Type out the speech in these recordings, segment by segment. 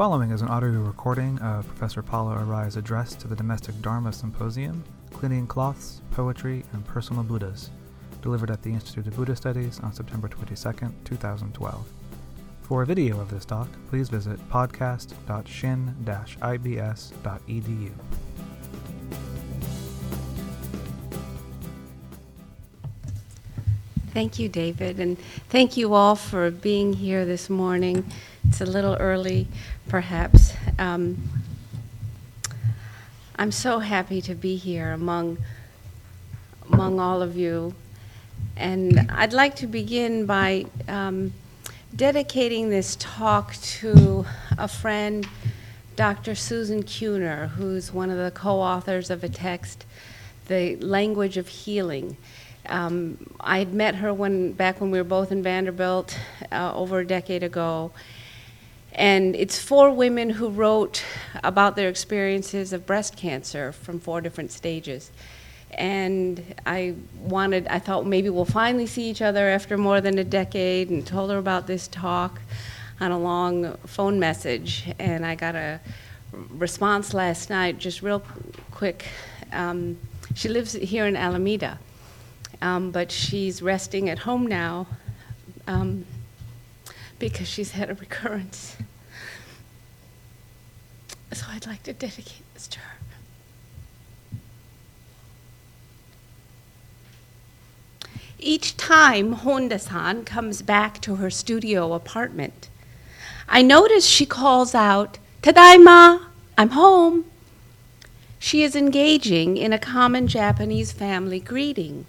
following is an audio recording of Professor Paula Arai's address to the Domestic Dharma Symposium, Cleaning Cloths, Poetry, and Personal Buddhas, delivered at the Institute of Buddhist Studies on September 22, 2012. For a video of this talk, please visit podcast.shin-ibs.edu. Thank you, David, and thank you all for being here this morning. It's a little early, perhaps. Um, I'm so happy to be here among among all of you, and I'd like to begin by um, dedicating this talk to a friend, Dr. Susan Kuhner, who's one of the co-authors of a text, "The Language of Healing." Um, I had met her when back when we were both in Vanderbilt uh, over a decade ago. And it's four women who wrote about their experiences of breast cancer from four different stages. And I wanted, I thought maybe we'll finally see each other after more than a decade, and told her about this talk on a long phone message. And I got a response last night, just real quick. Um, she lives here in Alameda um, but she's resting at home now um, because she's had a recurrence. So I'd like to dedicate this to her. Each time Honda-san comes back to her studio apartment, I notice she calls out, Tadaima, I'm home. She is engaging in a common Japanese family greeting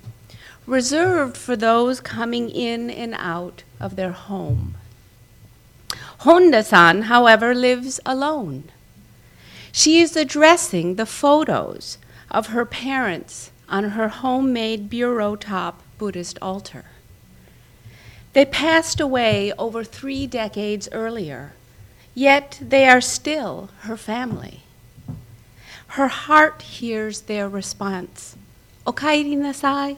reserved for those coming in and out of their home. Honda san, however, lives alone. She is addressing the photos of her parents on her homemade bureau top Buddhist altar. They passed away over three decades earlier, yet they are still her family. Her heart hears their response, Okaeri nasai.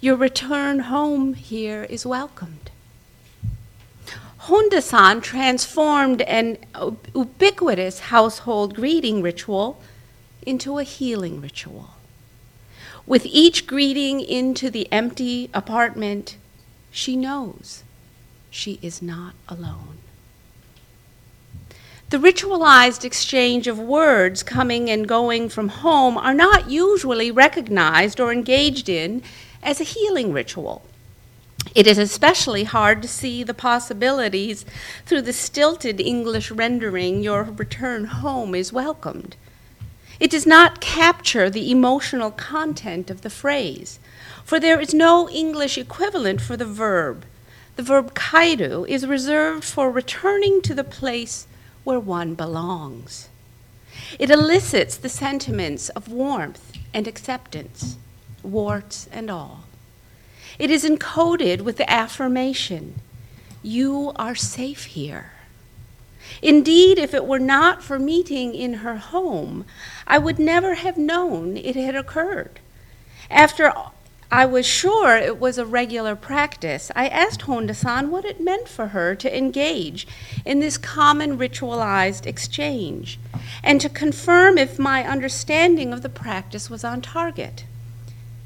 Your return home here is welcomed. Honda san transformed an ubiquitous household greeting ritual into a healing ritual. With each greeting into the empty apartment, she knows she is not alone. The ritualized exchange of words coming and going from home are not usually recognized or engaged in as a healing ritual. It is especially hard to see the possibilities through the stilted English rendering your return home is welcomed. It does not capture the emotional content of the phrase, for there is no English equivalent for the verb. The verb kaeru is reserved for returning to the place where one belongs. It elicits the sentiments of warmth and acceptance warts and all. It is encoded with the affirmation, You are safe here. Indeed, if it were not for meeting in her home, I would never have known it had occurred. After I was sure it was a regular practice, I asked Honda san what it meant for her to engage in this common ritualized exchange and to confirm if my understanding of the practice was on target.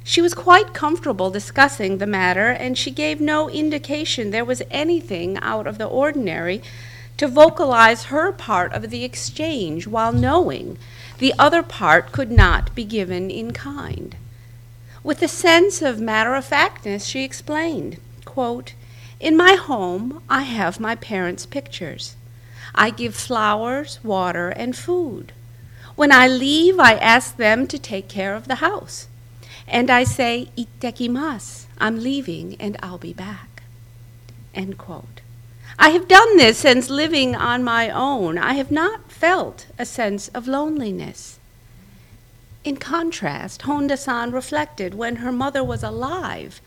She was quite comfortable discussing the matter, and she gave no indication there was anything out of the ordinary to vocalize her part of the exchange while knowing the other part could not be given in kind. With a sense of matter of factness, she explained, quote, In my home, I have my parents' pictures. I give flowers, water, and food. When I leave, I ask them to take care of the house. And I say, Ittekimasu, I'm leaving and I'll be back. End quote. I have done this since living on my own. I have not felt a sense of loneliness. In contrast, Honda san reflected when her mother was alive,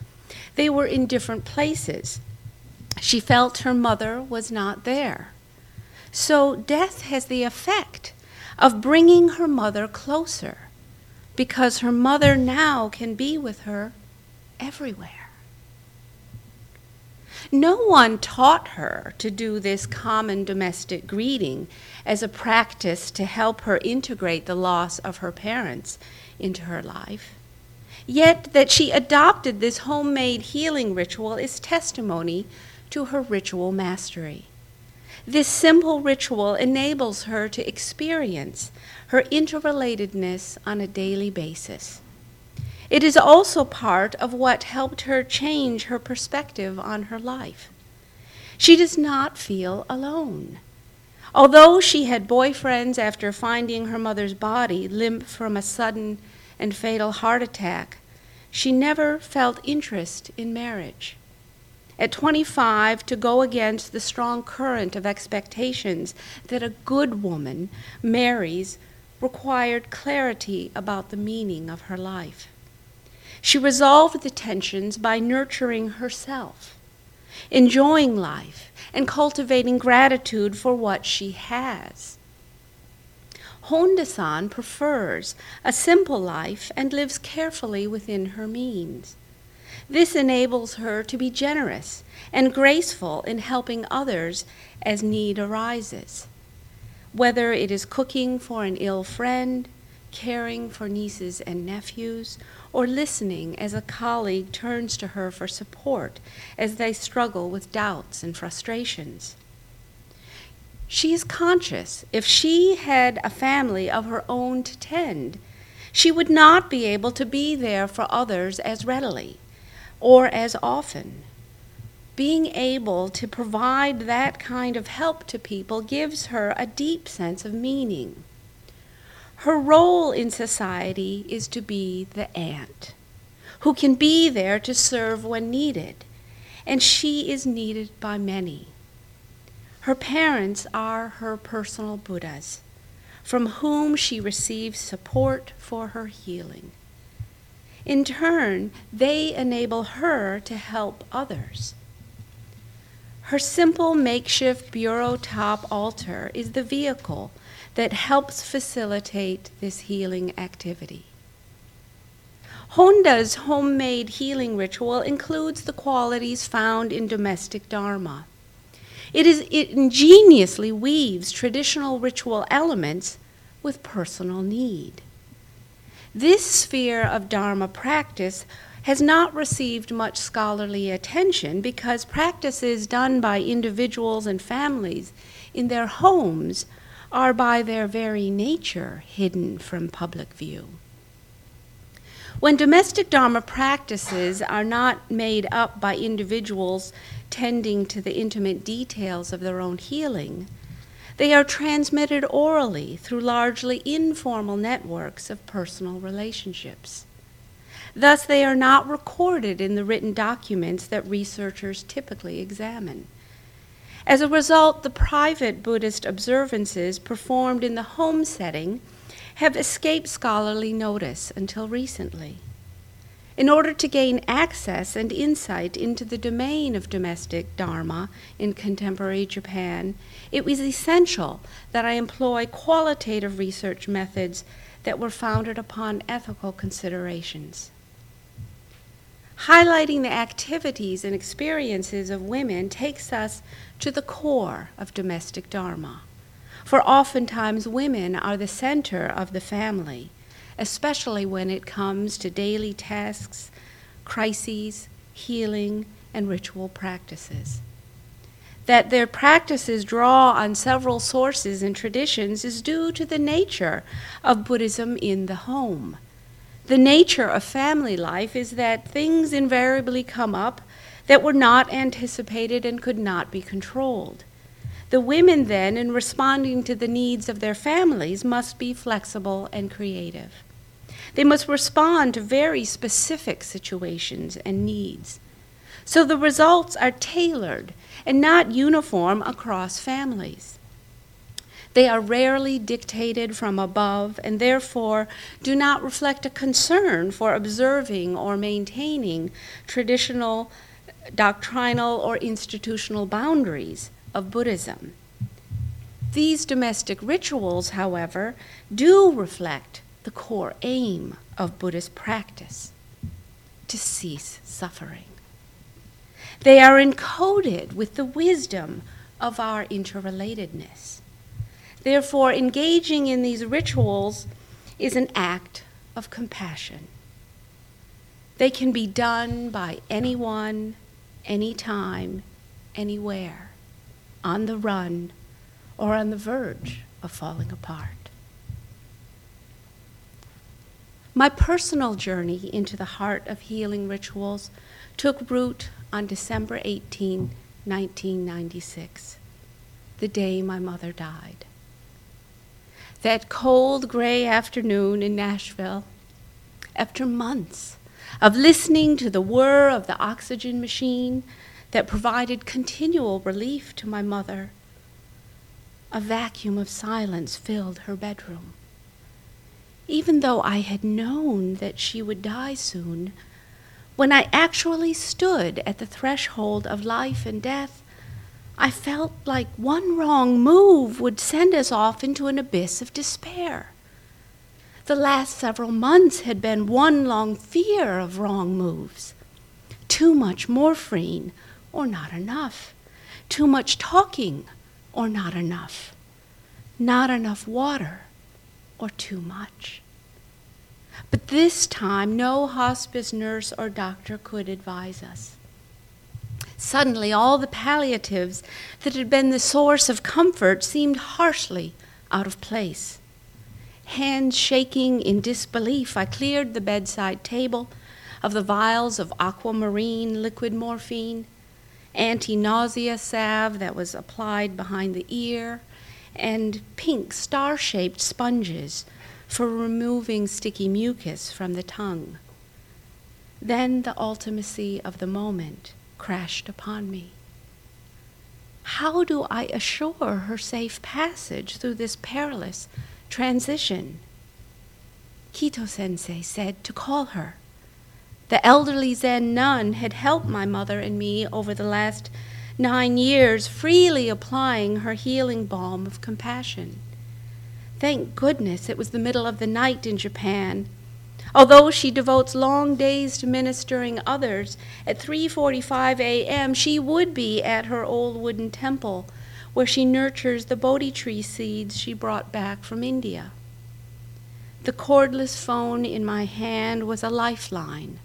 they were in different places. She felt her mother was not there. So death has the effect of bringing her mother closer because her mother now can be with her everywhere. no one taught her to do this common domestic greeting as a practice to help her integrate the loss of her parents into her life. Yet, that she adopted this homemade healing ritual is testimony to her ritual mastery. This simple ritual enables her to experience her interrelatedness on a daily basis. It is also part of what helped her change her perspective on her life. She does not feel alone. Although she had boyfriends after finding her mother's body limp from a sudden and fatal heart attack, she never felt interest in marriage. At 25, to go against the strong current of expectations that a good woman marries required clarity about the meaning of her life. She resolved the tensions by nurturing herself, enjoying life, and cultivating gratitude for what she has. Honda san prefers a simple life and lives carefully within her means. This enables her to be generous and graceful in helping others as need arises. Whether it is cooking for an ill friend, caring for nieces and nephews, or listening as a colleague turns to her for support as they struggle with doubts and frustrations. She is conscious if she had a family of her own to tend, she would not be able to be there for others as readily or as often. Being able to provide that kind of help to people gives her a deep sense of meaning. Her role in society is to be the aunt, who can be there to serve when needed, and she is needed by many. Her parents are her personal Buddhas, from whom she receives support for her healing. In turn, they enable her to help others. Her simple makeshift bureau top altar is the vehicle that helps facilitate this healing activity. Honda's homemade healing ritual includes the qualities found in domestic Dharma. It, is, it ingeniously weaves traditional ritual elements with personal need. This sphere of Dharma practice has not received much scholarly attention because practices done by individuals and families in their homes are by their very nature hidden from public view. When domestic Dharma practices are not made up by individuals tending to the intimate details of their own healing, they are transmitted orally through largely informal networks of personal relationships. Thus, they are not recorded in the written documents that researchers typically examine. As a result, the private Buddhist observances performed in the home setting have escaped scholarly notice until recently. In order to gain access and insight into the domain of domestic Dharma in contemporary Japan, it was essential that I employ qualitative research methods that were founded upon ethical considerations. Highlighting the activities and experiences of women takes us to the core of domestic Dharma. For oftentimes, women are the center of the family especially when it comes to daily tasks, crises, healing, and ritual practices. That their practices draw on several sources and traditions is due to the nature of Buddhism in the home. The nature of family life is that things invariably come up that were not anticipated and could not be controlled. The women, then, in responding to the needs of their families, must be flexible and creative. They must respond to very specific situations and needs. So the results are tailored and not uniform across families. They are rarely dictated from above and therefore do not reflect a concern for observing or maintaining traditional, doctrinal, or institutional boundaries of Buddhism. These domestic rituals, however, do reflect the core aim of Buddhist practice to cease suffering. They are encoded with the wisdom of our interrelatedness. Therefore, engaging in these rituals is an act of compassion. They can be done by anyone, anytime, anywhere, on the run, or on the verge of falling apart. My personal journey into the heart of healing rituals took root on December 18, 1996, the day my mother died. That cold gray afternoon in Nashville, after months of listening to the whir of the oxygen machine that provided continual relief to my mother, a vacuum of silence filled her bedroom. Even though I had known that she would die soon, when I actually stood at the threshold of life and death, I felt like one wrong move would send us off into an abyss of despair. The last several months had been one long fear of wrong moves. Too much morphine or not enough. Too much talking or not enough. Not enough water or too much. But this time, no hospice nurse or doctor could advise us. Suddenly, all the palliatives that had been the source of comfort seemed harshly out of place. Hands shaking in disbelief, I cleared the bedside table of the vials of aquamarine liquid morphine, anti nausea salve that was applied behind the ear, and pink star shaped sponges for removing sticky mucus from the tongue. Then the ultimacy of the moment crashed upon me. How do I assure her safe passage through this perilous transition? Kito sensei said to call her. The elderly Zen nun had helped my mother and me over the last nine years, freely applying her healing balm of compassion. Thank goodness it was the middle of the night in Japan. Although she devotes long days to ministering others, at 3:45 a.m. she would be at her old wooden temple where she nurtures the Bodhi tree seeds she brought back from India. The cordless phone in my hand was a lifeline.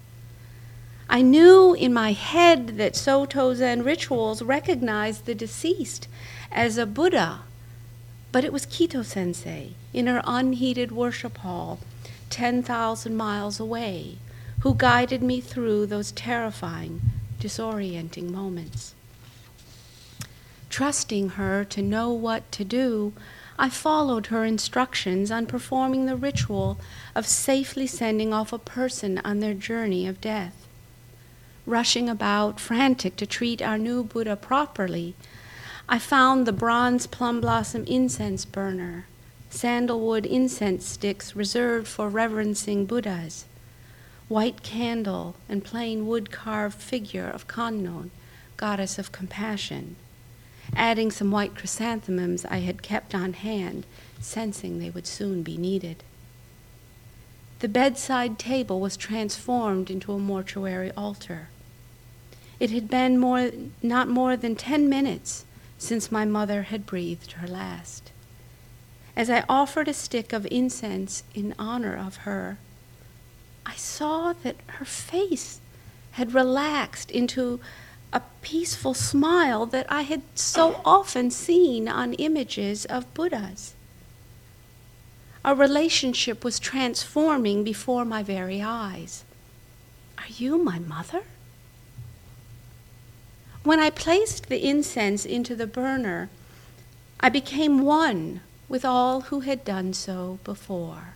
I knew in my head that Soto Zen rituals recognized the deceased as a Buddha but it was Kito sensei in her unheated worship hall, 10,000 miles away, who guided me through those terrifying, disorienting moments. Trusting her to know what to do, I followed her instructions on performing the ritual of safely sending off a person on their journey of death. Rushing about, frantic to treat our new Buddha properly, I found the bronze plum blossom incense burner, sandalwood incense sticks reserved for reverencing Buddhas, white candle, and plain wood carved figure of Kannon, goddess of compassion, adding some white chrysanthemums I had kept on hand, sensing they would soon be needed. The bedside table was transformed into a mortuary altar. It had been more, not more than ten minutes since my mother had breathed her last. As I offered a stick of incense in honor of her, I saw that her face had relaxed into a peaceful smile that I had so often seen on images of Buddhas. Our relationship was transforming before my very eyes. Are you my mother? When I placed the incense into the burner, I became one with all who had done so before.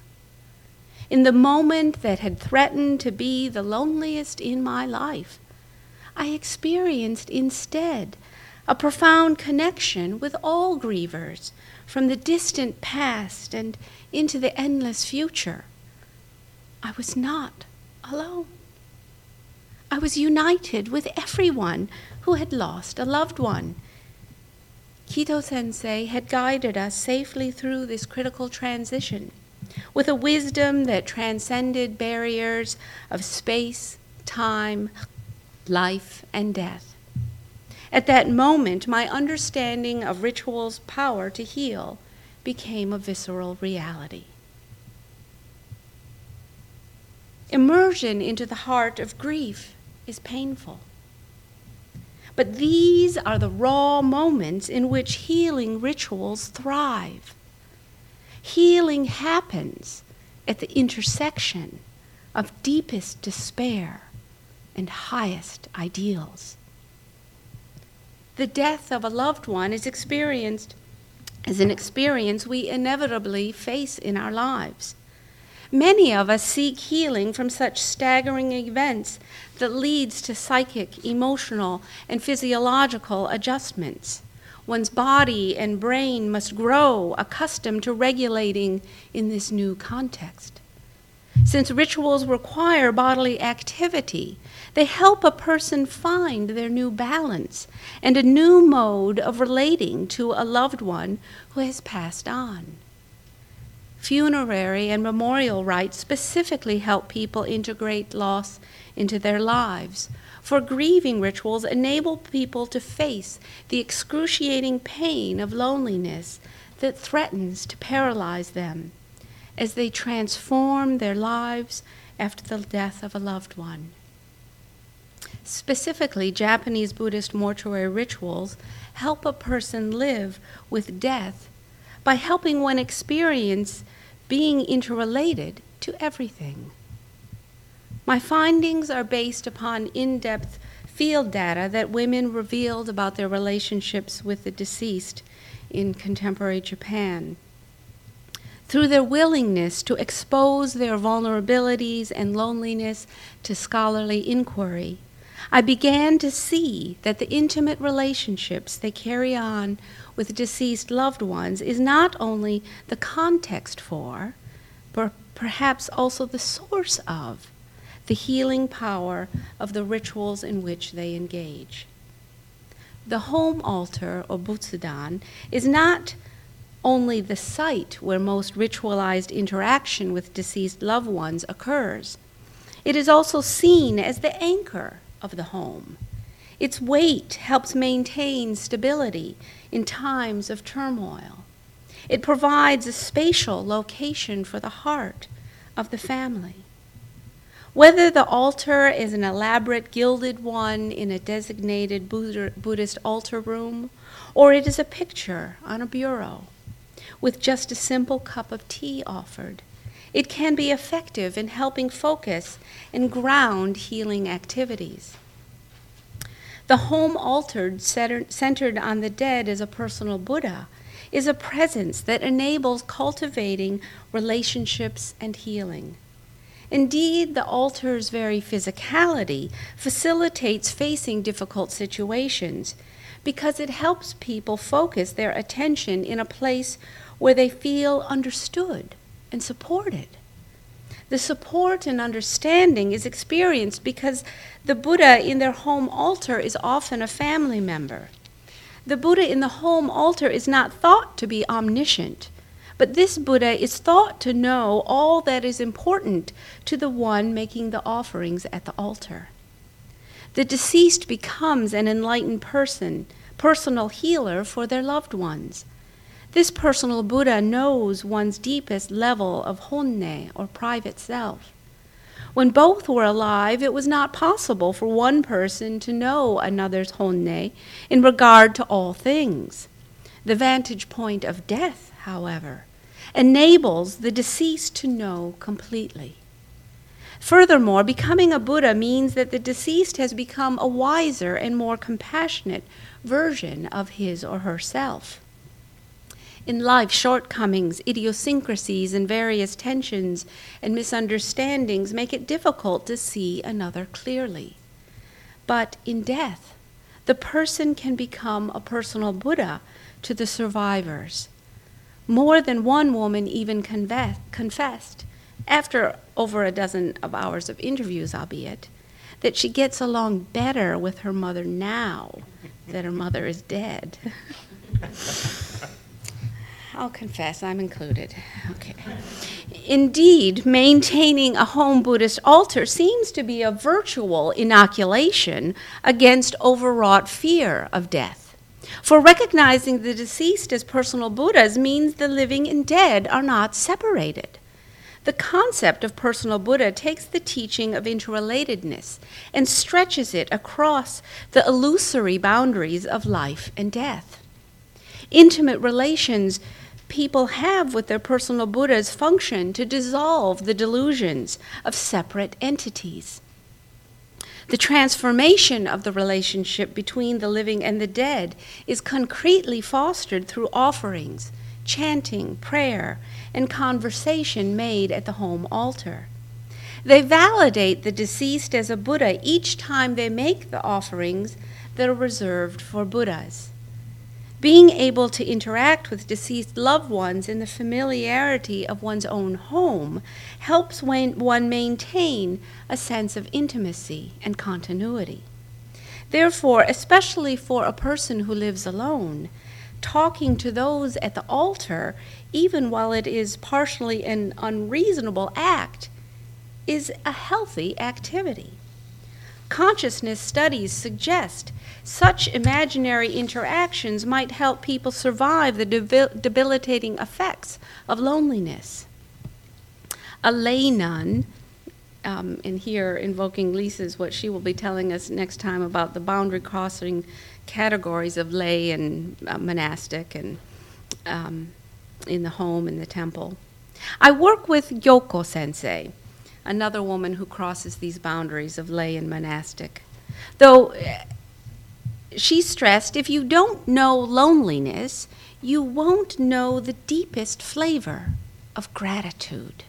In the moment that had threatened to be the loneliest in my life, I experienced instead a profound connection with all grievers from the distant past and into the endless future. I was not alone. I was united with everyone who had lost a loved one. Kito sensei had guided us safely through this critical transition with a wisdom that transcended barriers of space, time, life, and death. At that moment, my understanding of ritual's power to heal became a visceral reality. Immersion into the heart of grief is painful. But these are the raw moments in which healing rituals thrive. Healing happens at the intersection of deepest despair and highest ideals. The death of a loved one is experienced as an experience we inevitably face in our lives. Many of us seek healing from such staggering events that leads to psychic, emotional, and physiological adjustments. One's body and brain must grow accustomed to regulating in this new context. Since rituals require bodily activity, they help a person find their new balance and a new mode of relating to a loved one who has passed on. Funerary and memorial rites specifically help people integrate loss into their lives. For grieving rituals enable people to face the excruciating pain of loneliness that threatens to paralyze them as they transform their lives after the death of a loved one. Specifically, Japanese Buddhist mortuary rituals help a person live with death by helping one experience being interrelated to everything. My findings are based upon in depth field data that women revealed about their relationships with the deceased in contemporary Japan. Through their willingness to expose their vulnerabilities and loneliness to scholarly inquiry, I began to see that the intimate relationships they carry on with deceased loved ones is not only the context for, but perhaps also the source of, the healing power of the rituals in which they engage. The home altar, or butsudan, is not only the site where most ritualized interaction with deceased loved ones occurs, it is also seen as the anchor of the home. Its weight helps maintain stability in times of turmoil. It provides a spatial location for the heart of the family. Whether the altar is an elaborate gilded one in a designated Buddhist altar room, or it is a picture on a bureau with just a simple cup of tea offered, it can be effective in helping focus and ground healing activities. The home altered, centered on the dead as a personal Buddha, is a presence that enables cultivating relationships and healing. Indeed, the altar's very physicality facilitates facing difficult situations because it helps people focus their attention in a place where they feel understood and supported. The support and understanding is experienced because the Buddha in their home altar is often a family member. The Buddha in the home altar is not thought to be omniscient, but this Buddha is thought to know all that is important to the one making the offerings at the altar. The deceased becomes an enlightened person, personal healer for their loved ones. This personal Buddha knows one's deepest level of honne, or private self. When both were alive, it was not possible for one person to know another's honne in regard to all things. The vantage point of death, however, enables the deceased to know completely. Furthermore, becoming a Buddha means that the deceased has become a wiser and more compassionate version of his or herself in life, shortcomings, idiosyncrasies, and various tensions and misunderstandings make it difficult to see another clearly. But in death, the person can become a personal Buddha to the survivors. More than one woman even confessed, after over a dozen of hours of interviews, albeit, that she gets along better with her mother now that her mother is dead. I'll confess, I'm included. Okay. Indeed, maintaining a home Buddhist altar seems to be a virtual inoculation against overwrought fear of death. For recognizing the deceased as personal Buddhas means the living and dead are not separated. The concept of personal Buddha takes the teaching of interrelatedness and stretches it across the illusory boundaries of life and death. Intimate relations people have with their personal Buddhas function to dissolve the delusions of separate entities. The transformation of the relationship between the living and the dead is concretely fostered through offerings, chanting, prayer, and conversation made at the home altar. They validate the deceased as a Buddha each time they make the offerings that are reserved for Buddhas. Being able to interact with deceased loved ones in the familiarity of one's own home helps one maintain a sense of intimacy and continuity. Therefore, especially for a person who lives alone, talking to those at the altar, even while it is partially an unreasonable act, is a healthy activity. Consciousness studies suggest such imaginary interactions might help people survive the debilitating effects of loneliness. A lay nun, um, and here invoking Lisa's what she will be telling us next time about the boundary crossing categories of lay and uh, monastic and um, in the home and the temple. I work with Yoko Sensei, another woman who crosses these boundaries of lay and monastic. Though eh, she stressed if you don't know loneliness, you won't know the deepest flavor of gratitude.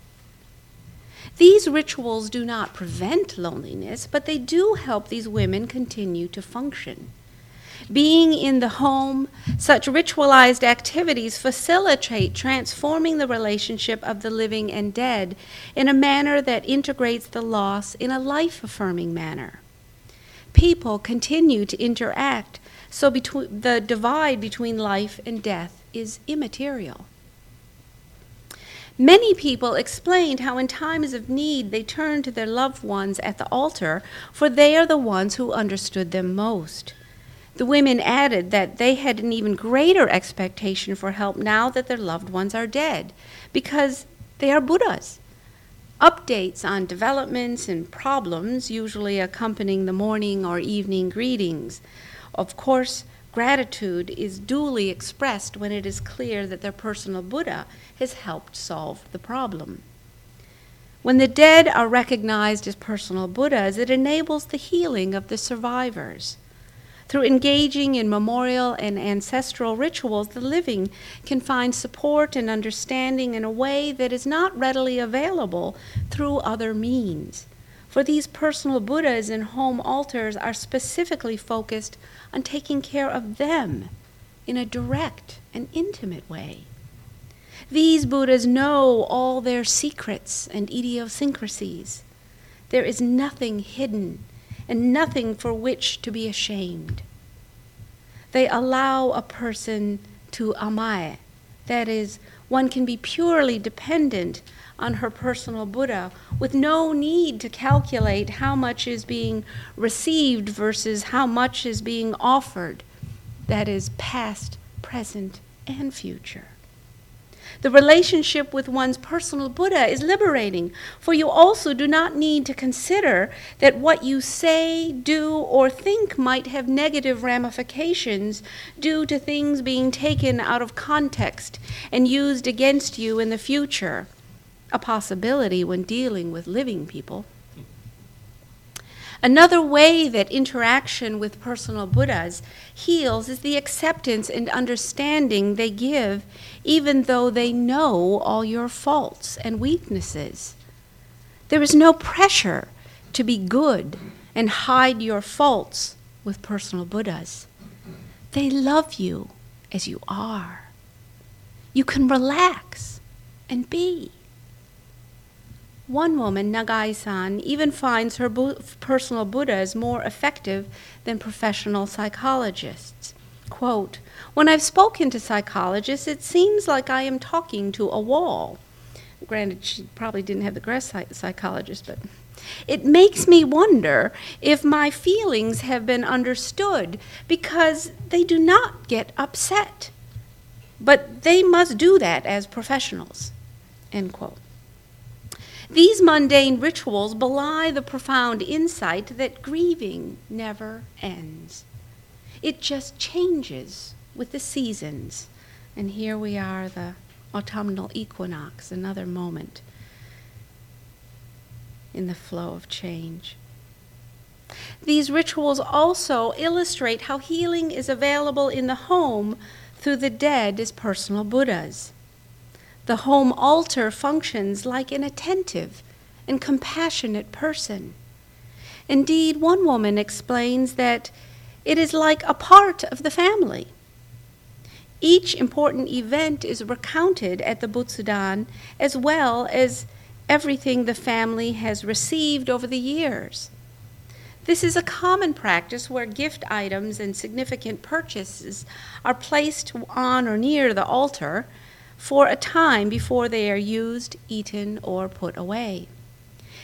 These rituals do not prevent loneliness, but they do help these women continue to function. Being in the home, such ritualized activities facilitate transforming the relationship of the living and dead in a manner that integrates the loss in a life affirming manner people continue to interact, so the divide between life and death is immaterial. Many people explained how, in times of need, they turned to their loved ones at the altar, for they are the ones who understood them most. The women added that they had an even greater expectation for help now that their loved ones are dead, because they are Buddhas updates on developments and problems, usually accompanying the morning or evening greetings. Of course, gratitude is duly expressed when it is clear that their personal Buddha has helped solve the problem. When the dead are recognized as personal Buddhas, it enables the healing of the survivors. Through engaging in memorial and ancestral rituals, the living can find support and understanding in a way that is not readily available through other means. For these personal Buddhas and home altars are specifically focused on taking care of them in a direct and intimate way. These Buddhas know all their secrets and idiosyncrasies. There is nothing hidden and nothing for which to be ashamed. They allow a person to amae, that is, one can be purely dependent on her personal Buddha with no need to calculate how much is being received versus how much is being offered, that is, past, present, and future. The relationship with one's personal Buddha is liberating, for you also do not need to consider that what you say, do, or think might have negative ramifications due to things being taken out of context and used against you in the future, a possibility when dealing with living people. Another way that interaction with personal Buddhas heals is the acceptance and understanding they give, even though they know all your faults and weaknesses. There is no pressure to be good and hide your faults with personal Buddhas. They love you as you are. You can relax and be. One woman, Nagai san, even finds her bu- personal Buddhas more effective than professional psychologists. Quote, When I've spoken to psychologists, it seems like I am talking to a wall. Granted, she probably didn't have the breast psychologist, but it makes me wonder if my feelings have been understood because they do not get upset. But they must do that as professionals. End quote. These mundane rituals belie the profound insight that grieving never ends. It just changes with the seasons. And here we are, the autumnal equinox, another moment in the flow of change. These rituals also illustrate how healing is available in the home through the dead as personal Buddhas. The home altar functions like an attentive and compassionate person. Indeed, one woman explains that it is like a part of the family. Each important event is recounted at the Butsudan as well as everything the family has received over the years. This is a common practice where gift items and significant purchases are placed on or near the altar for a time before they are used, eaten, or put away.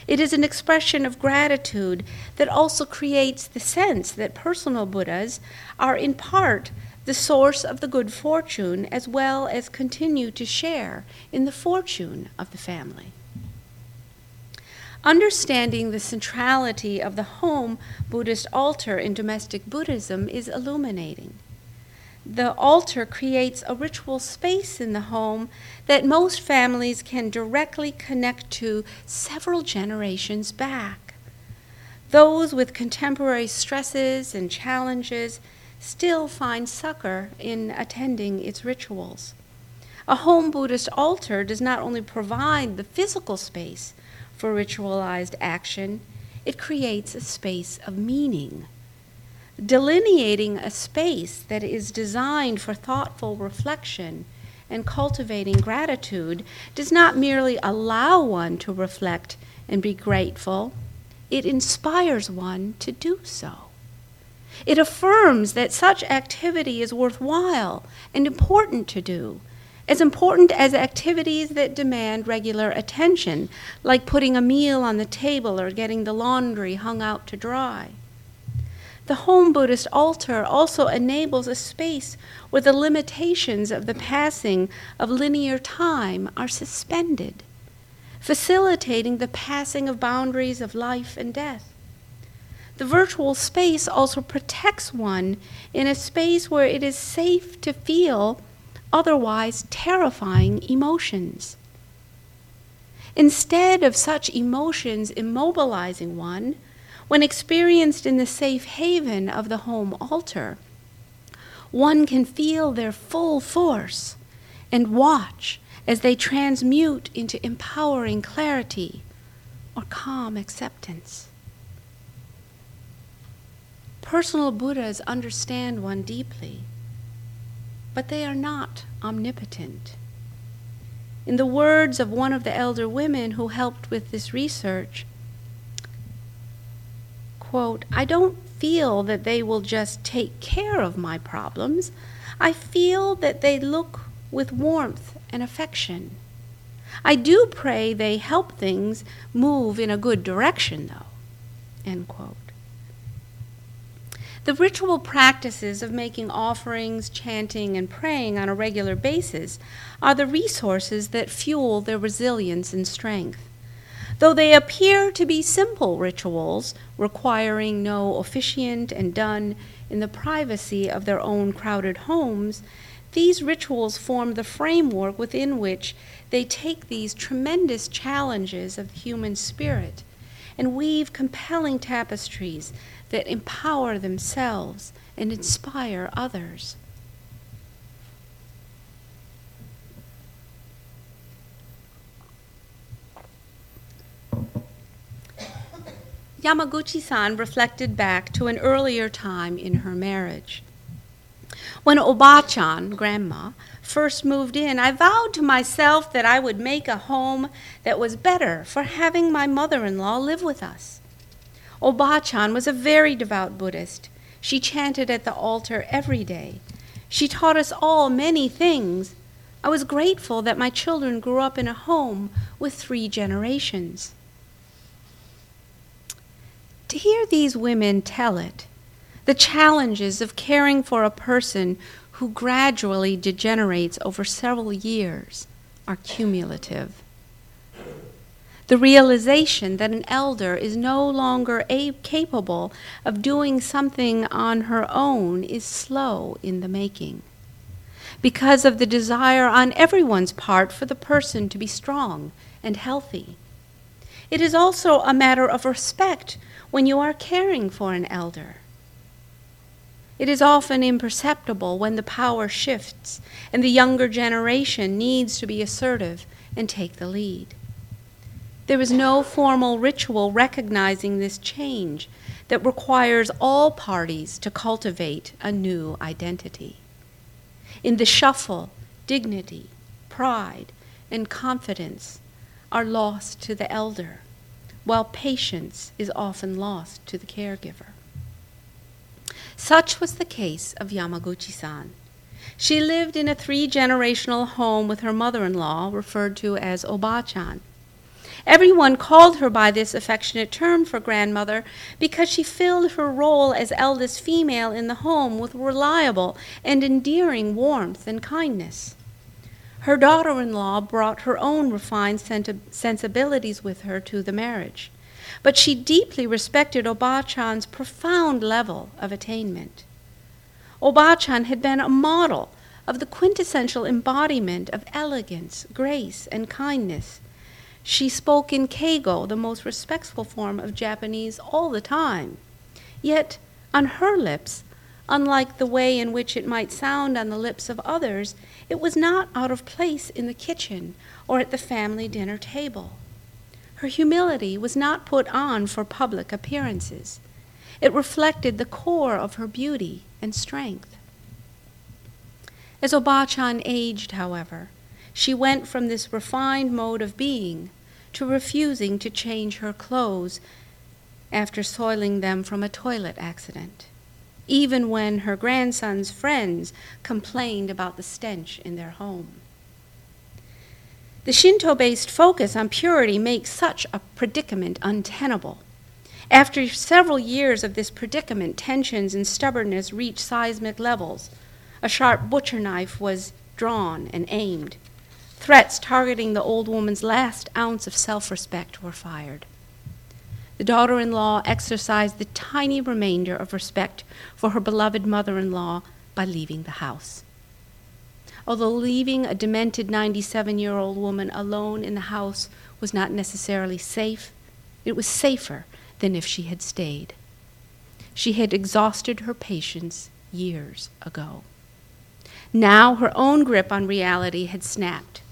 It is an expression of gratitude that also creates the sense that personal Buddhas are in part the source of the good fortune as well as continue to share in the fortune of the family. Understanding the centrality of the home Buddhist altar in domestic Buddhism is illuminating. The altar creates a ritual space in the home that most families can directly connect to several generations back. Those with contemporary stresses and challenges still find succor in attending its rituals. A home Buddhist altar does not only provide the physical space for ritualized action, it creates a space of meaning. Delineating a space that is designed for thoughtful reflection and cultivating gratitude does not merely allow one to reflect and be grateful, it inspires one to do so. It affirms that such activity is worthwhile and important to do, as important as activities that demand regular attention, like putting a meal on the table or getting the laundry hung out to dry. The home Buddhist altar also enables a space where the limitations of the passing of linear time are suspended, facilitating the passing of boundaries of life and death. The virtual space also protects one in a space where it is safe to feel otherwise terrifying emotions. Instead of such emotions immobilizing one, when experienced in the safe haven of the home altar, one can feel their full force and watch as they transmute into empowering clarity or calm acceptance. Personal Buddhas understand one deeply, but they are not omnipotent. In the words of one of the elder women who helped with this research, quote, I don't feel that they will just take care of my problems. I feel that they look with warmth and affection. I do pray they help things move in a good direction, though. End quote. The ritual practices of making offerings, chanting, and praying on a regular basis are the resources that fuel their resilience and strength. Though they appear to be simple rituals, requiring no officiant and done in the privacy of their own crowded homes, these rituals form the framework within which they take these tremendous challenges of the human spirit and weave compelling tapestries that empower themselves and inspire others. Yamaguchi san reflected back to an earlier time in her marriage. When Obachan, grandma, first moved in, I vowed to myself that I would make a home that was better for having my mother in law live with us. Obachan was a very devout Buddhist. She chanted at the altar every day. She taught us all many things, I was grateful that my children grew up in a home with three generations. To hear these women tell it, the challenges of caring for a person who gradually degenerates over several years are cumulative. The realization that an elder is no longer a- capable of doing something on her own is slow in the making because of the desire on everyone's part for the person to be strong and healthy. It is also a matter of respect when you are caring for an elder. It is often imperceptible when the power shifts and the younger generation needs to be assertive and take the lead. There is no formal ritual recognizing this change that requires all parties to cultivate a new identity. In the shuffle, dignity, pride, and confidence are lost to the elder, while patience is often lost to the caregiver. Such was the case of Yamaguchi san. She lived in a three generational home with her mother in law, referred to as Oba-chan. Everyone called her by this affectionate term for grandmother because she filled her role as eldest female in the home with reliable and endearing warmth and kindness. Her daughter in law brought her own refined sensibilities with her to the marriage, but she deeply respected Oba-chan's profound level of attainment. Oba-chan had been a model of the quintessential embodiment of elegance, grace, and kindness she spoke in Keigo, the most respectful form of Japanese, all the time. Yet, on her lips, unlike the way in which it might sound on the lips of others, it was not out of place in the kitchen or at the family dinner table. Her humility was not put on for public appearances. It reflected the core of her beauty and strength. As Oba-chan aged, however, she went from this refined mode of being to refusing to change her clothes after soiling them from a toilet accident, even when her grandson's friends complained about the stench in their home. The Shinto based focus on purity makes such a predicament untenable. After several years of this predicament, tensions and stubbornness reached seismic levels. A sharp butcher knife was drawn and aimed. Threats targeting the old woman's last ounce of self respect were fired. The daughter in law exercised the tiny remainder of respect for her beloved mother in law by leaving the house. Although leaving a demented 97 year old woman alone in the house was not necessarily safe, it was safer than if she had stayed. She had exhausted her patience years ago. Now her own grip on reality had snapped.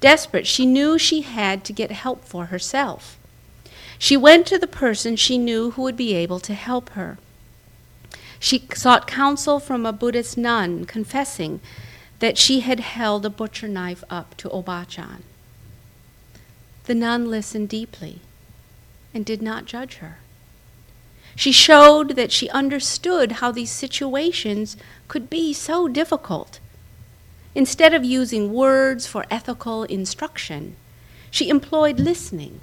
Desperate, she knew she had to get help for herself. She went to the person she knew who would be able to help her. She sought counsel from a Buddhist nun, confessing that she had held a butcher knife up to Oba-chan. The nun listened deeply and did not judge her. She showed that she understood how these situations could be so difficult Instead of using words for ethical instruction, she employed listening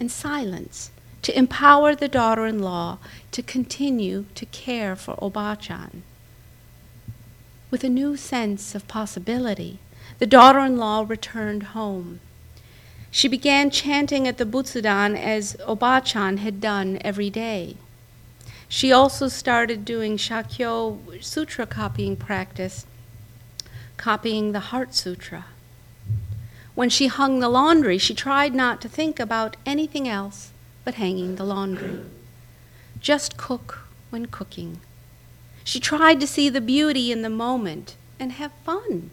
and silence to empower the daughter in law to continue to care for Oba-chan. With a new sense of possibility, the daughter in law returned home. She began chanting at the Butsudan as Oba-chan had done every day. She also started doing Shakyo sutra copying practice copying the Heart Sutra. When she hung the laundry, she tried not to think about anything else but hanging the laundry. Just cook when cooking. She tried to see the beauty in the moment and have fun.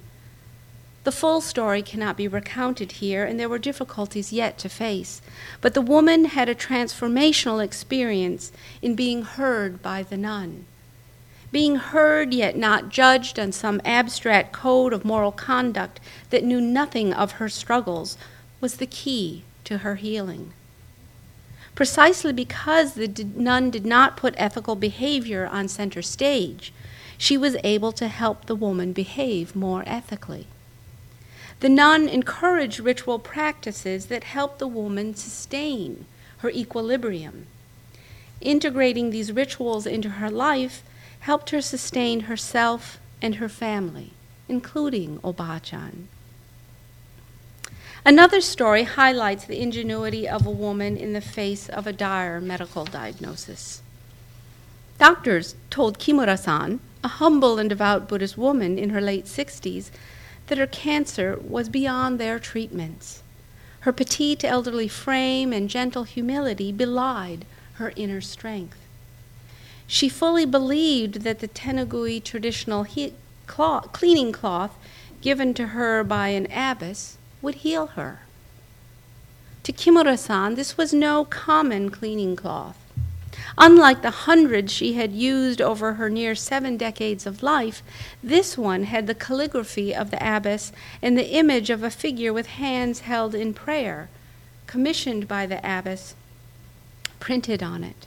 The full story cannot be recounted here, and there were difficulties yet to face. But the woman had a transformational experience in being heard by the nun being heard yet not judged on some abstract code of moral conduct that knew nothing of her struggles, was the key to her healing. Precisely because the nun did not put ethical behavior on center stage, she was able to help the woman behave more ethically. The nun encouraged ritual practices that help the woman sustain her equilibrium. Integrating these rituals into her life helped her sustain herself and her family, including Obachan. Another story highlights the ingenuity of a woman in the face of a dire medical diagnosis. Doctors told Kimura san, a humble and devout Buddhist woman in her late 60s, that her cancer was beyond their treatments. Her petite elderly frame and gentle humility belied her inner strength. She fully believed that the Tenugui traditional he- cloth, cleaning cloth given to her by an abbess would heal her. To Kimura san, this was no common cleaning cloth. Unlike the hundreds she had used over her near seven decades of life, this one had the calligraphy of the abbess and the image of a figure with hands held in prayer, commissioned by the abbess, printed on it.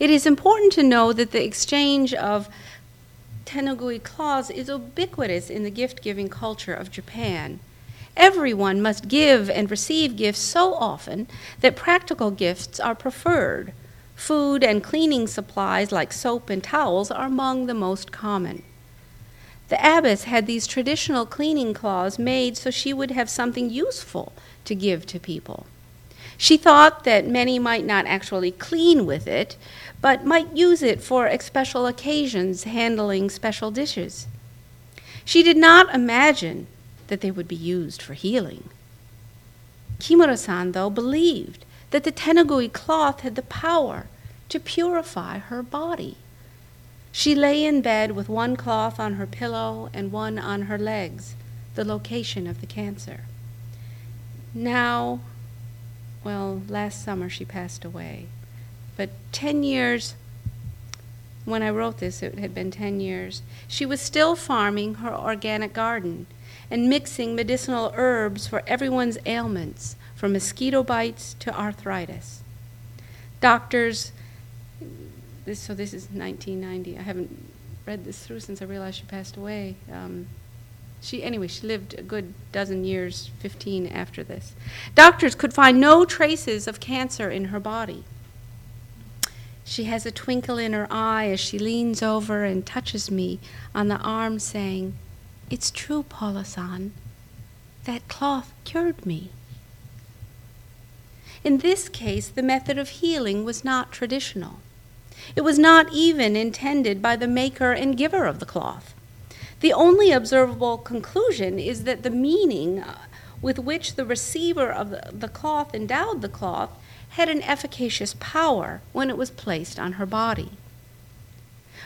It is important to know that the exchange of tenugui cloths is ubiquitous in the gift giving culture of Japan. Everyone must give and receive gifts so often that practical gifts are preferred. Food and cleaning supplies like soap and towels are among the most common. The abbess had these traditional cleaning cloths made so she would have something useful to give to people. She thought that many might not actually clean with it, but might use it for special occasions handling special dishes. She did not imagine that they would be used for healing. Kimura san, though, believed that the tenugui cloth had the power to purify her body. She lay in bed with one cloth on her pillow and one on her legs, the location of the cancer. Now, well, last summer she passed away. But 10 years, when I wrote this, it had been 10 years, she was still farming her organic garden and mixing medicinal herbs for everyone's ailments, from mosquito bites to arthritis. Doctors, this, so this is 1990. I haven't read this through since I realized she passed away. Um, she anyway, she lived a good dozen years, 15 after this. Doctors could find no traces of cancer in her body. She has a twinkle in her eye as she leans over and touches me on the arm, saying, It's true, Paula san. That cloth cured me. In this case, the method of healing was not traditional. It was not even intended by the maker and giver of the cloth. The only observable conclusion is that the meaning uh, with which the receiver of the cloth endowed the cloth had an efficacious power when it was placed on her body.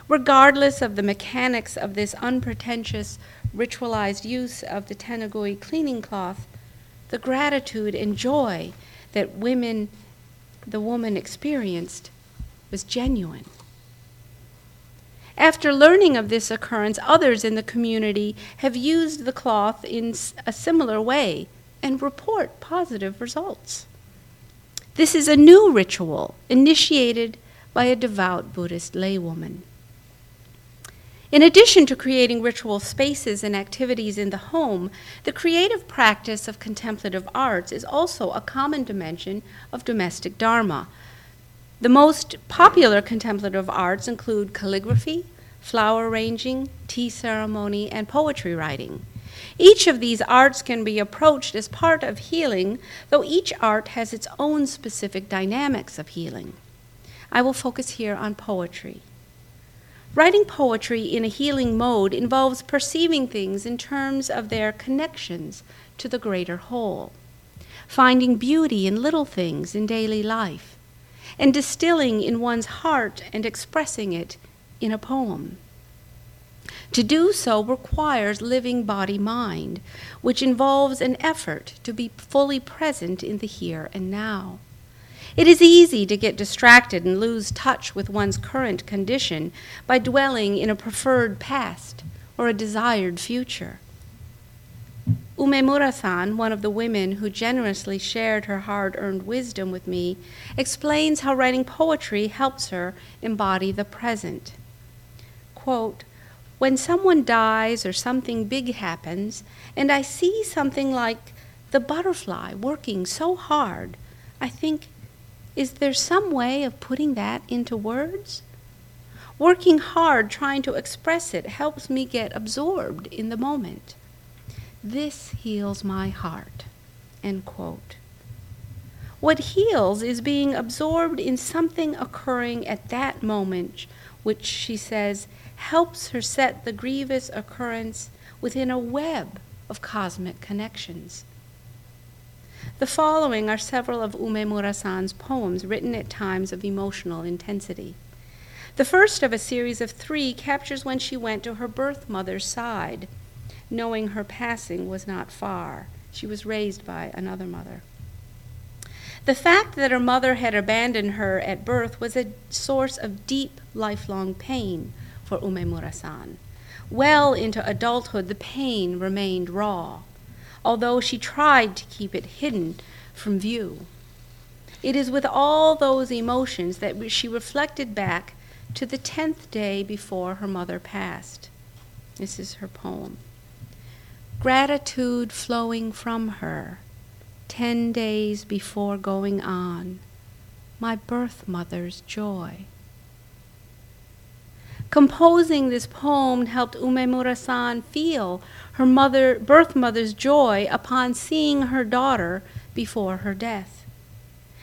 Regardless of the mechanics of this unpretentious, ritualized use of the Tenugui cleaning cloth, the gratitude and joy that women, the woman experienced was genuine. After learning of this occurrence, others in the community have used the cloth in a similar way and report positive results. This is a new ritual initiated by a devout Buddhist laywoman. In addition to creating ritual spaces and activities in the home, the creative practice of contemplative arts is also a common dimension of domestic dharma. The most popular contemplative arts include calligraphy, flower arranging, tea ceremony, and poetry writing. Each of these arts can be approached as part of healing, though each art has its own specific dynamics of healing. I will focus here on poetry. Writing poetry in a healing mode involves perceiving things in terms of their connections to the greater whole, finding beauty in little things in daily life, and distilling in one's heart and expressing it in a poem. To do so requires living body mind, which involves an effort to be fully present in the here and now. It is easy to get distracted and lose touch with one's current condition by dwelling in a preferred past or a desired future. Umemura san, one of the women who generously shared her hard earned wisdom with me, explains how writing poetry helps her embody the present. Quote, when someone dies or something big happens, and I see something like the butterfly working so hard, I think, is there some way of putting that into words? Working hard, trying to express it, helps me get absorbed in the moment. This heals my heart. End quote. What heals is being absorbed in something occurring at that moment, which she says helps her set the grievous occurrence within a web of cosmic connections. The following are several of Umemura san's poems written at times of emotional intensity. The first of a series of three captures when she went to her birth mother's side, knowing her passing was not far. She was raised by another mother. The fact that her mother had abandoned her at birth was a source of deep, lifelong pain for Umemura san. Well into adulthood, the pain remained raw, although she tried to keep it hidden from view. It is with all those emotions that she reflected back to the tenth day before her mother passed. This is her poem. Gratitude flowing from her ten days before going on, my birth mother's joy. Composing this poem helped Umemura san feel her mother, birth mother's joy upon seeing her daughter before her death.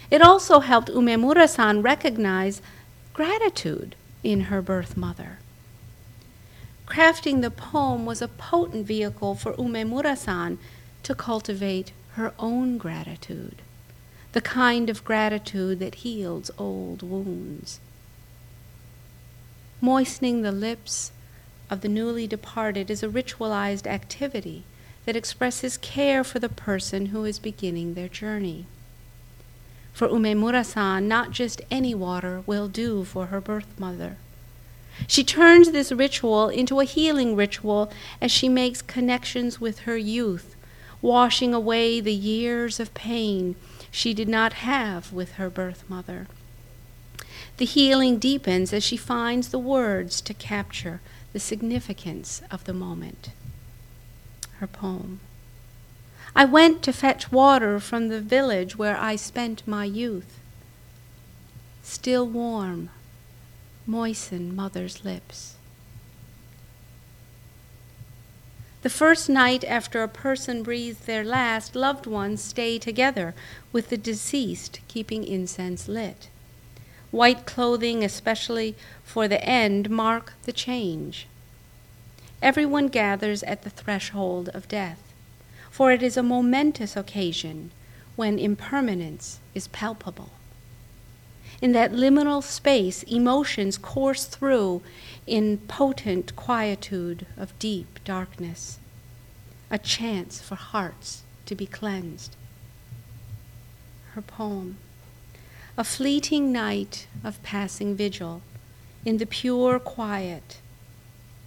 It also helped Umemura san recognize gratitude in her birth mother. Crafting the poem was a potent vehicle for Umemura san to cultivate her own gratitude, the kind of gratitude that heals old wounds. Moistening the lips of the newly departed is a ritualized activity that expresses care for the person who is beginning their journey. For Umemura san, not just any water will do for her birth mother. She turns this ritual into a healing ritual as she makes connections with her youth, washing away the years of pain she did not have with her birth mother. The healing deepens as she finds the words to capture the significance of the moment. Her poem. I went to fetch water from the village where I spent my youth. Still warm, moisten mother's lips. The first night after a person breathes their last, loved ones stay together with the deceased, keeping incense lit. White clothing, especially for the end, mark the change. Everyone gathers at the threshold of death, for it is a momentous occasion when impermanence is palpable. In that liminal space, emotions course through in potent quietude of deep darkness, a chance for hearts to be cleansed. Her poem a fleeting night of passing vigil, in the pure quiet,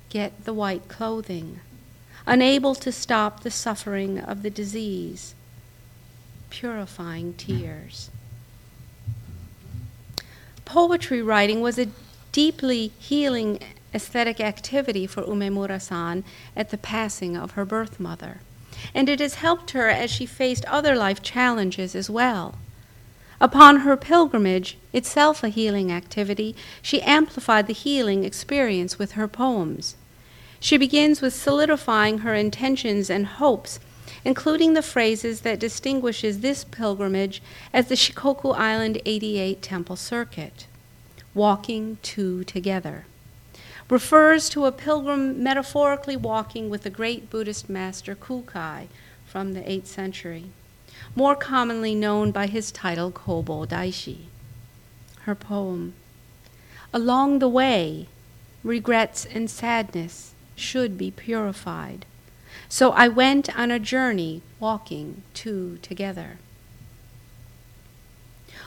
get the white clothing, unable to stop the suffering of the disease, purifying tears. Poetry writing was a deeply healing aesthetic activity for Umemura san at the passing of her birth mother, and it has helped her as she faced other life challenges as well. Upon her pilgrimage, itself a healing activity, she amplified the healing experience with her poems. She begins with solidifying her intentions and hopes, including the phrases that distinguishes this pilgrimage as the Shikoku Island 88 Temple Circuit. Walking two together refers to a pilgrim metaphorically walking with the great Buddhist master Kukai from the 8th century more commonly known by his title Kobo Daishi. Her poem. Along the way, regrets and sadness should be purified. So I went on a journey walking two together.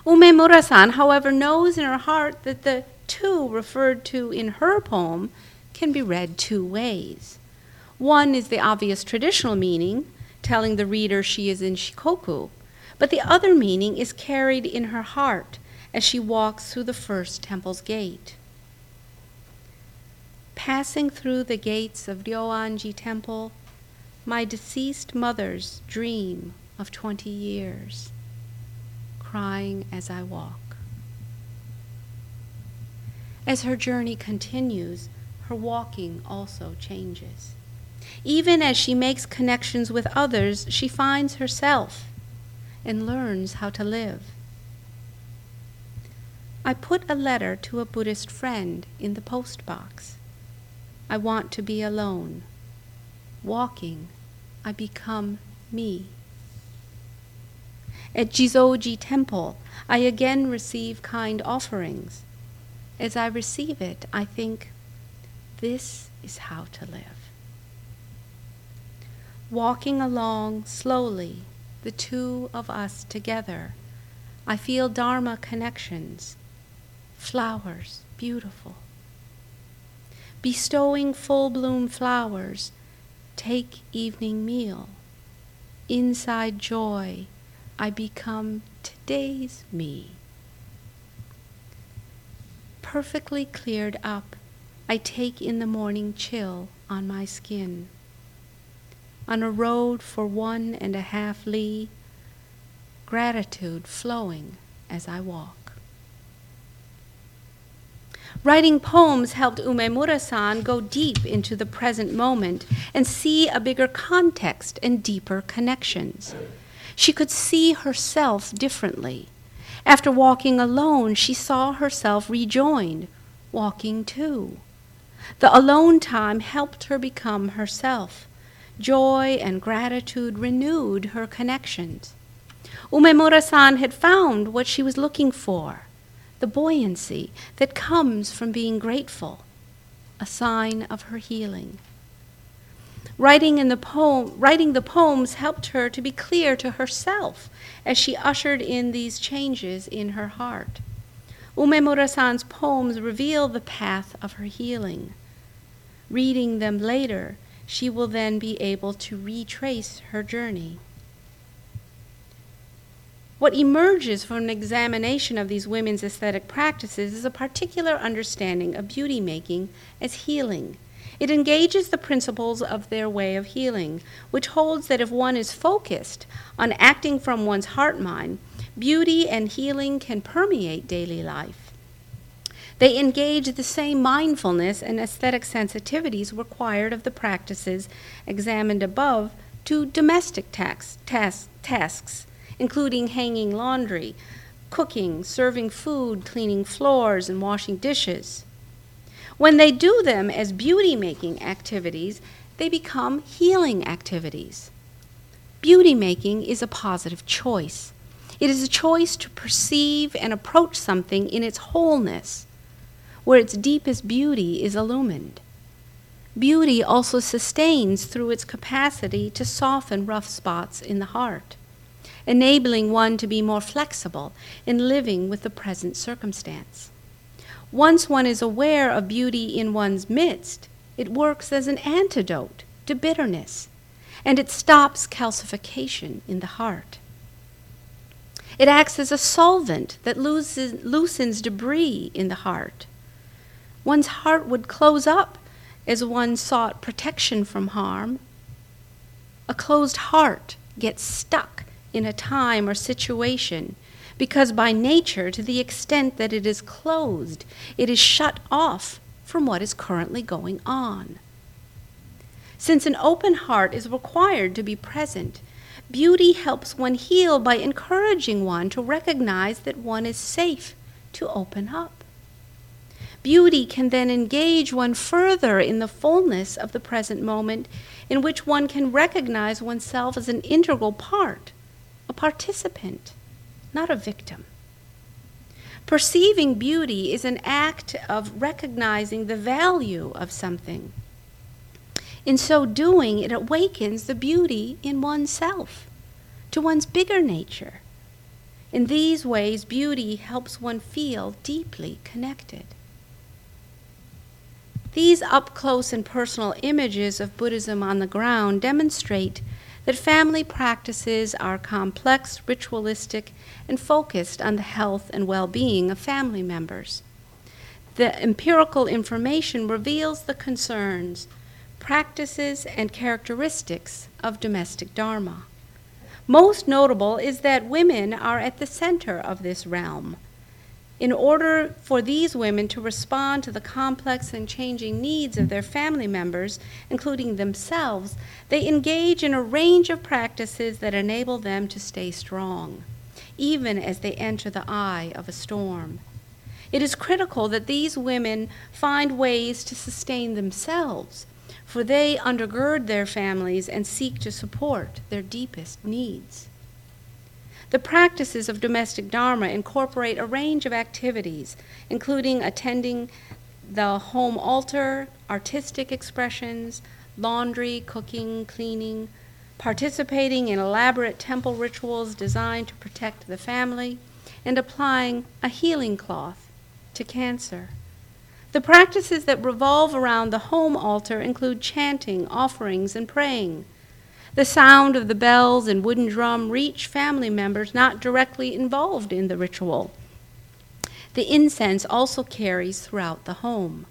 Umemura san, however, knows in her heart that the two referred to in her poem can be read two ways. One is the obvious traditional meaning, telling the reader she is in Shikoku, but the other meaning is carried in her heart as she walks through the first temple's gate. passing through the gates of Ryozenji Temple, my deceased mother's dream of 20 years, crying as I walk. As her journey continues, her walking also changes. Even as she makes connections with others, she finds herself and learns how to live. I put a letter to a Buddhist friend in the post box. I want to be alone. Walking, I become me. At Jizoji Temple, I again receive kind offerings. As I receive it, I think, this is how to live. Walking along slowly, the two of us together, I feel Dharma connections flowers, beautiful. Bestowing full bloom flowers, take evening meal. Inside joy, I become today's me. Perfectly cleared up, I take in the morning chill on my skin. On a road for one and a half li, gratitude flowing as I walk. Writing poems helped Umemura san go deep into the present moment and see a bigger context and deeper connections. She could see herself differently. After walking alone, she saw herself rejoined, walking too. The alone time helped her become herself. Joy and gratitude renewed her connections. Umemura san had found what she was looking for the buoyancy that comes from being grateful, a sign of her healing. Writing, in the poem, writing the poems helped her to be clear to herself as she ushered in these changes in her heart. Umemura san's poems reveal the path of her healing. Reading them later, she will then be able to retrace her journey. What emerges from an examination of these women's aesthetic practices is a particular understanding of beauty making as healing. It engages the principles of their way of healing, which holds that if one is focused on acting from one's heart mind, beauty and healing can permeate daily life. They engage the same mindfulness and aesthetic sensitivities required of the practices examined above to domestic tax, tas- tasks including hanging laundry, cooking, serving food, cleaning floors, and washing dishes. When they do them as beauty making activities, they become healing activities. Beauty making is a positive choice. It is a choice to perceive and approach something in its wholeness, where its deepest beauty is illumined. Beauty also sustains through its capacity to soften rough spots in the heart enabling one to be more flexible in living with the present circumstance. Once one is aware of beauty in one's midst, it works as an antidote to bitterness, and it stops calcification in the heart. It acts as a solvent that loosens, loosens debris in the heart. One's heart would close up as one sought protection from harm. A closed heart gets stuck in a time or situation because by nature, to the extent that it is closed, it is shut off from what is currently going on. Since an open heart is required to be present, beauty helps one heal by encouraging one to recognize that one is safe to open up. Beauty can then engage one further in the fullness of the present moment, in which one can recognize oneself as an integral part a participant, not a victim. Perceiving beauty is an act of recognizing the value of something. In so doing, it awakens the beauty in oneself, to one's bigger nature. In these ways, beauty helps one feel deeply connected. These up close and personal images of Buddhism on the ground demonstrate that family practices are complex, ritualistic, and focused on the health and well being of family members. The empirical information reveals the concerns, practices, and characteristics of domestic Dharma. Most notable is that women are at the center of this realm. In order for these women to respond to the complex and changing needs of their family members, including themselves, they engage in a range of practices that enable them to stay strong, even as they enter the eye of a storm. It is critical that these women find ways to sustain themselves, for they undergird their families and seek to support their deepest needs. The practices of domestic Dharma incorporate a range of activities, including attending the home altar, artistic expressions, laundry, cooking, cleaning, participating in elaborate temple rituals designed to protect the family, and applying a healing cloth to cancer. The practices that revolve around the home altar include chanting, offerings, and praying. The sound of the bells and wooden drum reach family members not directly involved in the ritual. The incense also carries throughout the home.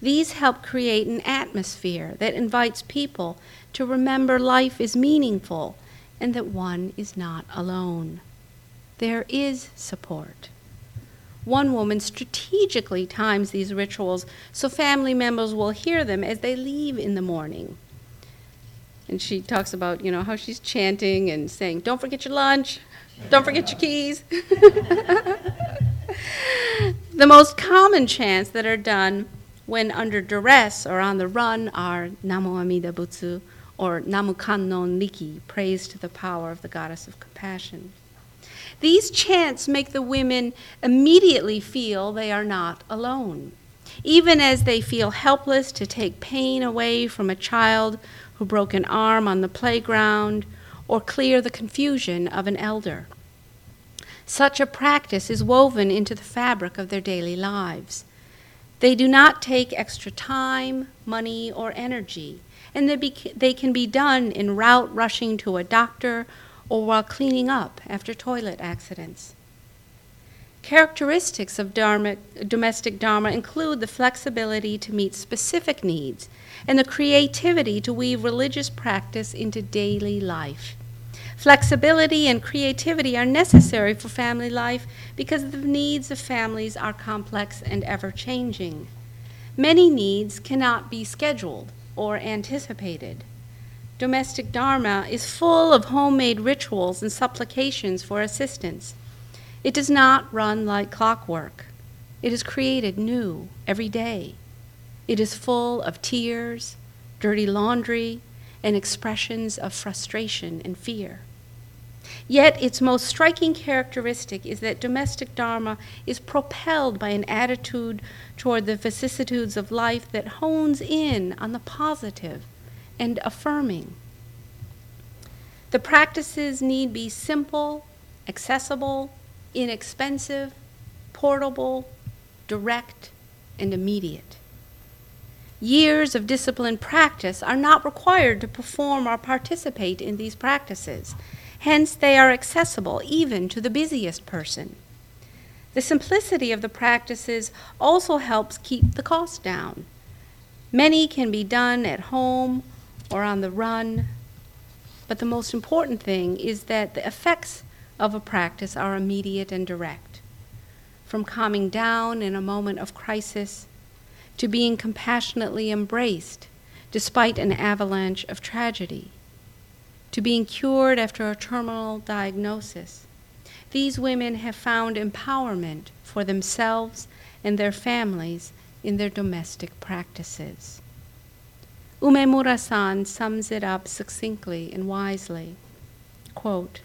These help create an atmosphere that invites people to remember life is meaningful and that one is not alone. There is support. One woman strategically times these rituals so family members will hear them as they leave in the morning and she talks about you know how she's chanting and saying don't forget your lunch. Don't forget your keys. The most common chants that are done when under duress or on the run are namo amida butsu or namu kannon niki praise to the power of the goddess of compassion. These chants make the women immediately feel they are not alone. Even as they feel helpless to take pain away from a child who broke an arm on the playground, or clear the confusion of an elder. Such a practice is woven into the fabric of their daily lives. They do not take extra time, money, or energy, and they, they can be done en route rushing to a doctor or while cleaning up after toilet accidents. Characteristics of dharma, domestic Dharma include the flexibility to meet specific needs and the creativity to weave religious practice into daily life. Flexibility and creativity are necessary for family life because the needs of families are complex and ever changing. Many needs cannot be scheduled or anticipated. Domestic Dharma is full of homemade rituals and supplications for assistance. It does not run like clockwork. It is created new every day. It is full of tears, dirty laundry, and expressions of frustration and fear. Yet, its most striking characteristic is that domestic Dharma is propelled by an attitude toward the vicissitudes of life that hones in on the positive and affirming. The practices need be simple, accessible, inexpensive, portable, direct, and immediate. Years of disciplined practice are not required to perform or participate in these practices. Hence, they are accessible even to the busiest person. The simplicity of the practices also helps keep the cost down. Many can be done at home or on the run, but the most important thing is that the effects of a practice are immediate and direct. From calming down in a moment of crisis to being compassionately embraced despite an avalanche of tragedy, to being cured after a terminal diagnosis. These women have found empowerment for themselves and their families in their domestic practices. Umemura san sums it up succinctly and wisely. Quote,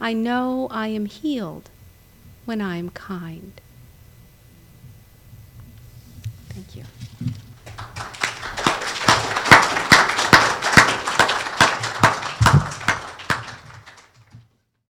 I know I am healed when I am kind. Thank you.